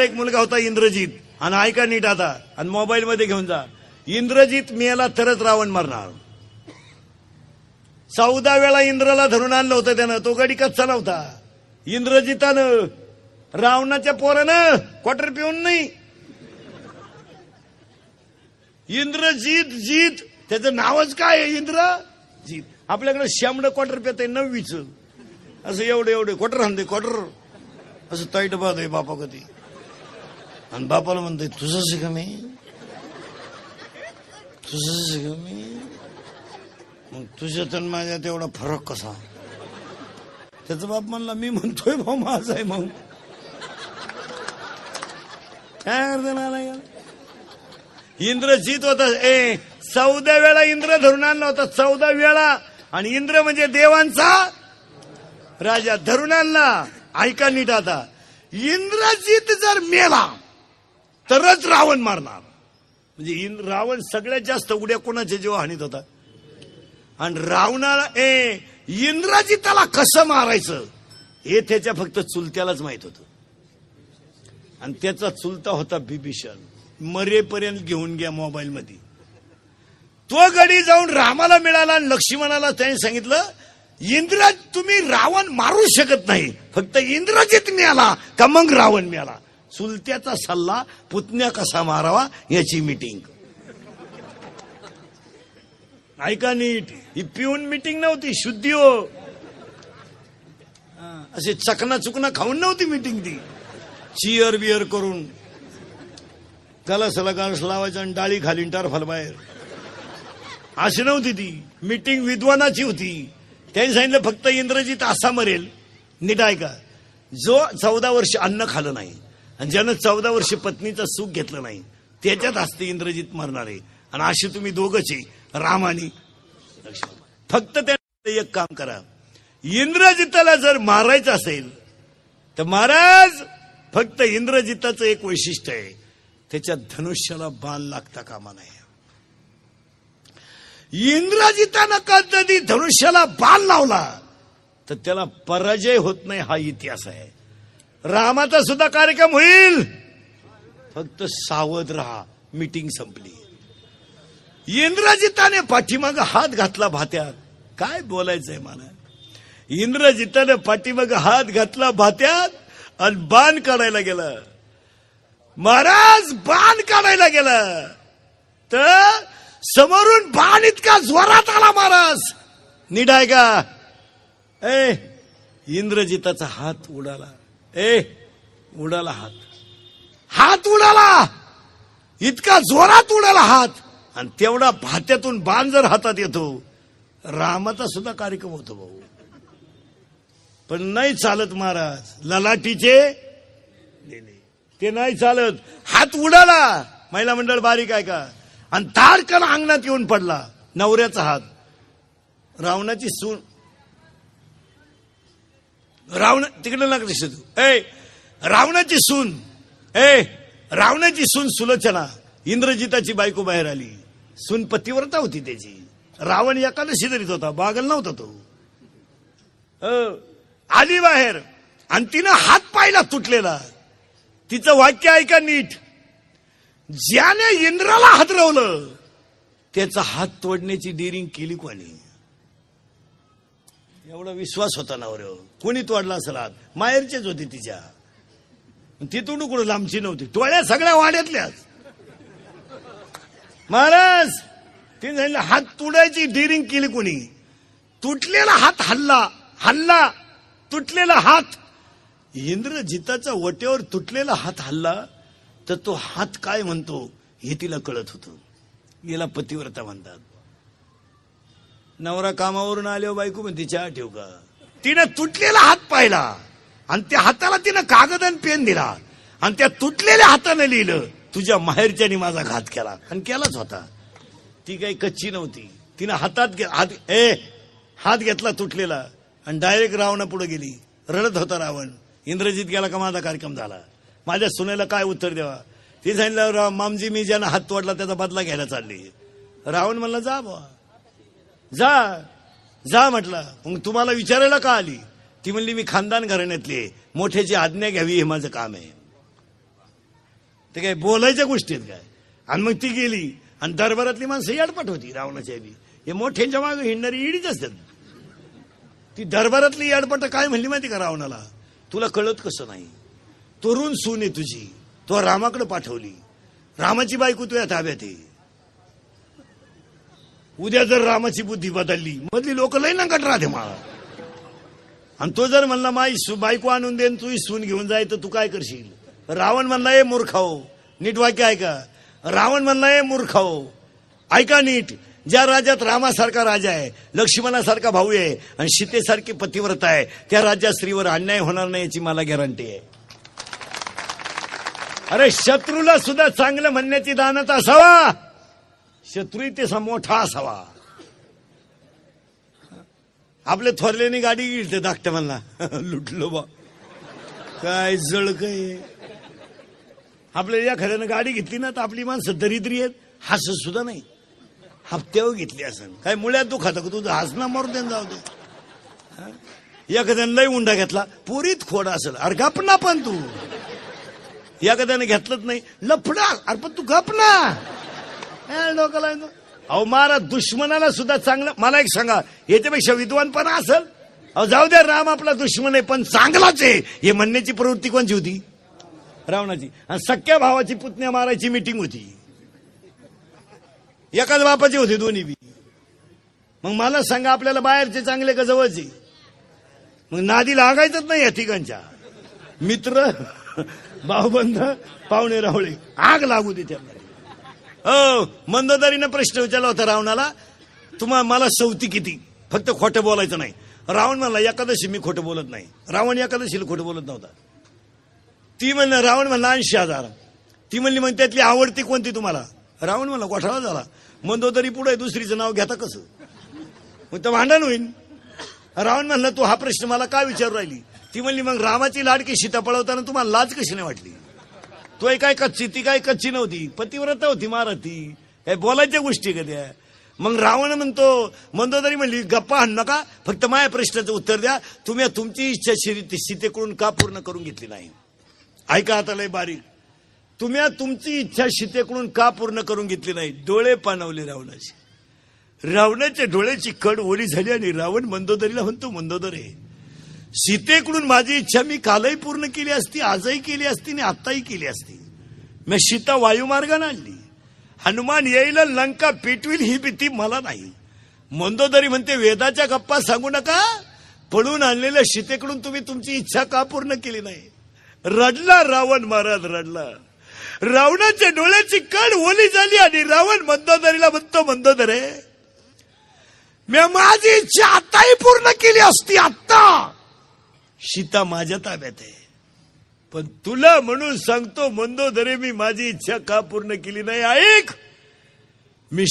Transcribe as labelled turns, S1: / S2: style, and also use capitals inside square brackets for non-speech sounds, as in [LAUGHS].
S1: एक मुलगा होता इंद्रजित. आणि ऐका नीट आता आणि मोबाईल मध्ये घेऊन जा. इंद्रजित मेला तरच रावण मारणार. चौदा वेळा इंद्राला धरून आणलं होतं त्यानं तो गडी कच्चा नव्हता. इंद्रजितानं रावणाच्या पोरानं क्वार्टर पिऊन नाही. इंद्रजित जीत त्याचं नावच काय आहे इंद्र जीत आपल्याकडे शामड क्वार्टर पेत आहे नववीच. असं एवढं एवढं क्वार्टर हंदे क्वार्टर. असं ताईट बाद आहे बापा कधी आणि बापाला म्हणतोय तुझंच का तुझं तुझंच मग तुझ्यात आणि माझ्यात एवढा फरक कसा? त्याचा बाप म्हणला मी म्हणतोय भाऊ माझा आहे मग. काय अर्थ नाही इंद्रजीत होता ए चौदा वेळा इंद्र धरून आणला होता चौदा वेळा. आणि इंद्र म्हणजे देवांचा राजा धरून आणला. ऐका नीट आता. इंद्रजीत जर मेला तरच रावण मारणार. म्हणजे रावण सगळ्यात जास्त उड्या कोणाच्या जीव हानीत होता? आणि रावणाला ए इंद्रजिताला कसं मारायचं? हे त्याच्या फक्त चुलत्यालाच माहीत होतं. आणि त्याचा चुलता होता बिभीषण. मरेपर्यंत घेऊन घ्या मोबाईल मध्ये. तो गडी जाऊन रामाला मिळाला आणि लक्ष्मणाला त्याने सांगितलं इंद्र तुम्ही रावण मारू शकत नाही. फक्त इंद्रजित मिळाला का मग रावण मिळाला? चुलत्याचा सल्ला पुतण्या कसा मारावा याची मीटिंग ऐका नीट ही पिऊन मीटिंग नव्हती शुद्धी हो. असे चकना चुकना खाऊन नव्हती मीटिंग ती. चिअर बिअर करून. त्याला सलगास लावायचा आणि डाळी खाली टारफाल बाहेर अशी नव्हती ती. मीटिंग विद्वानाची होती. त्यांनी सांगितलं फक्त इंद्रजीत असा मरेल. नीट ऐका. जो चौदा वर्ष अन्न खाल्लं नाही आणि ज्यानं चौदा वर्ष पत्नीचं सुख घेतलं नाही त्याच्यात असते इंद्रजित मरणार आहे. आणि अशी तुम्ही दोघच आहे राम आणि फक्त त्या एक काम करा. इंद्रजिताला जर मारायचं असेल तर महाराज फक्त इंद्रजिताचं एक वैशिष्ट्य आहे. त्याच्या धनुष्याला बाण लागता कामा नाही इंद्रजितानं कधी धनुष्याला बाण लावला तर त्याला पराजय होत नाही हा इतिहास आहे. रामाचा सुद्धा कार्यक्रम होईल. फक्त सावध राहा. मीटिंग संपली. इंद्रजिताने पाठीमाग हात घातला भात्यात काय बोलायचंय मला? इंद्रजिताने पाठीमाग हात घातला भात्यात आणि बाण काढायला गेला. महाराज बाण काढायला गेला. तर समोरून बाण इतका जोरात आला महाराज. निडाय का ए इंद्रजिताचा हात उडाला. ए उडाला हात. हात उडाला! इतका जोरात उडाला हात. आणि तेवढा भात्यातून बाण जर हातात येतो. रामाचा सुद्धा कार्यक्रम होतो भाऊ. पण नाही चालत महाराज. ललाटीचे? ते नाही चालत. हात उडाला. महिला मंडळ बारीक आहे का? आणि तारकन अंगणात येऊन पडला. नवऱ्याचा हात. रावणाची सून रावण तिकडे नका दिसत ए रावणाची सून. ए. रावणाची सून सुलोचना. इंद्रजिताची बायको बाहेर आली. सून पतिव्रता होती त्याची. रावण एकादशी धरीत होता बागल नव्हता तो. अ, आली बाहेर आणि तिनं हात पाहिला तुटलेला. तिचं वाक्य ऐका नीट. ज्याने इंद्राला हातरवलं त्याचा हात तोडण्याची डिरिंग केली कोणी? एवढा विश्वास होता नवऱ्यावर. कोणी तोडला असेल? हात माहेरचेच होती तिच्या. तिथून कुठं लांबची नव्हती. टोळ्या सगळ्या वाड्यातल्याच. महाराज तिने सांगितलं हात तुडायची डिरिंग केली कोणी? तुटलेला हात हल्ला हल्ला तुटलेला हात. इंद्रजिताचा वट्यावर तुटलेला हात हल्ला तर तो हात काय म्हणतो हे तिला कळत होतं. याला पतिव्रता म्हणतात. नवरा कामावरून आल्यावर बायको म्हणते चहा ठेव का? तिनं तुटलेला हात पाहिला. आणि त्या हाताला तिनं कागद आणि पेन दिला. आणि त्या तुटलेल्या हाताने लिहिलं तुझ्या माहेरच्यानी माझा घात केला. आणि केलाच होता. ती काही कच्ची नव्हती. तिनं हातात हात ए हात घेतला तुटलेला. आणि डायरेक्ट रावणा पुढे गेली. रडत होता रावण. इंद्रजित गेला का माझा कार्यक्रम झाला? माझ्या सुनेला काय उत्तर द्यावा? ती सांगितलं मामजी मी ज्यानं हात तोडला त्याचा बदला घ्यायला चालली. रावण म्हणला जा बुवा. जा जा म्हटलं. मग तुम्हाला विचारायला का आली? ती म्हणली मी खानदान घराण्यातली आहे. मोठ्याची आज्ञा घ्यावी हे माझं काम आहे. ते काय बोलायच्या गोष्टी आहेत काय? आणि मग ती गेली. आणि दरबारातली माणसं याडपट होती रावणाच्या बी हे मोठ्यांच्या मागे हिंडणारी इडीच असतात. ती दरबारातली याडपट काय म्हणली माहिती का रावणाला? तुला कळत कसं नाही? तरुण सून आहे तुझी. तो रामाकडे पाठवली. रामाची बायको तुझ्या ताब्यात आहे. उद्या जर रामाची बुद्धी बदलली मधली लोक लय नंकट राहते मला आणि तो जर म्हणला माई सु- बायको आणून देन तू सून घेऊन जाय तर तू काय करशील? रावण म्हणला ए मूर्खाओ हो. नीट वाक्य ऐका रावण म्हणला ए मूर्खाओ हो. ऐका नीट ज्या राज्यात रामासारखा राजा आहे लक्ष्मणासारखा भाऊ आहे आणि सीतेसारखी पतिव्रता आहे त्या राज्यात स्त्रीवर अन्याय होणार नाही याची मला गॅरंटी आहे. अरे शत्रूला सुद्धा चांगलं म्हणण्याची दानत असावा. शत्रू ते मोठा असावा आपल्या थोरल्याने गाडी गिळते धाकट्या मला [LAUGHS] लुटलो बा. काय जळ काय आपल्या एखाद्यानं गाडी घेतली ना तर आपली माणसं दरिद्री आहेत हसत सुद्धा नाही. हप्त्यावर घेतली असं काय मुळ्यात दुखात का तुझं हसणं मारून दे जाऊ दे. एखाद्यानं लय उंडा घेतला पुरीत खोड असेल. अरे गपना पण तू. एखाद्यानं घेतलंच नाही लफडा. अरे पण तू गपना. डोक्याला अहो मारा दुश्मनाला सुद्धा चांगलं मला एक सांगा याच्यापेक्षा विद्वान पण असेल? अहो जाऊ द्या राम आपला दुश्मन आहे पण चांगलाच आहे. हे म्हणण्याची प्रवृत्ती कोणची होती? रावणाची. आणि सख्या भावाची पुतण्या मारायची मिटिंग होती. एकाच बापाची होती दोन्ही बी. मग मला सांगा आपल्याला बाहेरचे चांगले का जवळचे? मग नादी लागायचंच नाही या ठिकाणच्या मित्र [LAUGHS] भाऊबंध पाहुणे रावळे. आग लागू दे त्यांना. हो, मंदोदरीनं प्रश्न विचारला होता रावणाला. तुम्हा मला सवती किती? फक्त खोटं बोलायचं नाही. रावण म्हणला एकादशी मी खोटं बोलत नाही. रावण एकादशीला खोटं बोलत नव्हता. ती म्हणलं रावण म्हणला ऐंशी हजार ती म्हणली मग त्यातली आवडती कोणती तुम्हाला? रावण म्हणला गोठाळा झाला. मंदोदरी पुढे दुसरीचं नाव घेता कसं? मग तर भांडण होईल रावण म्हणला तू हा प्रश्न मला का विचारू राहिली? ती म्हणली मग रामाची लाडकी सीता पळवताना तुम्हाला लाज कशी नाही वाटली? तो काय कच्ची ती काय कच्ची नव्हती. पतिव्रता होती मारती. काय बोलायच्या गोष्टी कधी मग रावण म्हणतो मंदोदरी म्हणली गप्पा हाण नका फक्त माझ्या प्रश्नाचं उत्तर द्या. तुम्ही तुमची इच्छा शिरी- सीतेकडून का पूर्ण करून घेतली नाही? ऐका आता लय बारीक. तुम्ही तुमची इच्छा सीतेकडून का पूर्ण करून घेतली नाही? डोळे पाणवले रावणाचे. रावणाच्या डोळ्याची कड ओली झाली आणि रावण मंदोदरीला म्हणतो मंदोदरे सीतेकडून माझी इच्छा मी कालही पूर्ण केली असती आजही केली असती आणि आत्ताही केली असती. मी सीता वायुमार्गाने आणली. हनुमान येईल लंका पेटविल ही भीती मला नाही. मंदोदरी म्हणते वेदाच्या गप्पा सांगू नका. पळून आणलेल्या सीतेकडून तुम्ही तुमची इच्छा का पूर्ण केली नाही? रडला रावण महाराज रडला. रावणाच्या डोळ्याची कड ओली झाली आणि रावण मंदोदरीला म्हणतो मंदोदरे मी माझी इच्छा आताही पूर्ण केली असती आत्ता. सीता माझ्या ताब्यात आहे. पण तुला म्हणून सांगतो मंदोदरे मी माझी इच्छा का पूर्ण केली नाही? ऐक! मी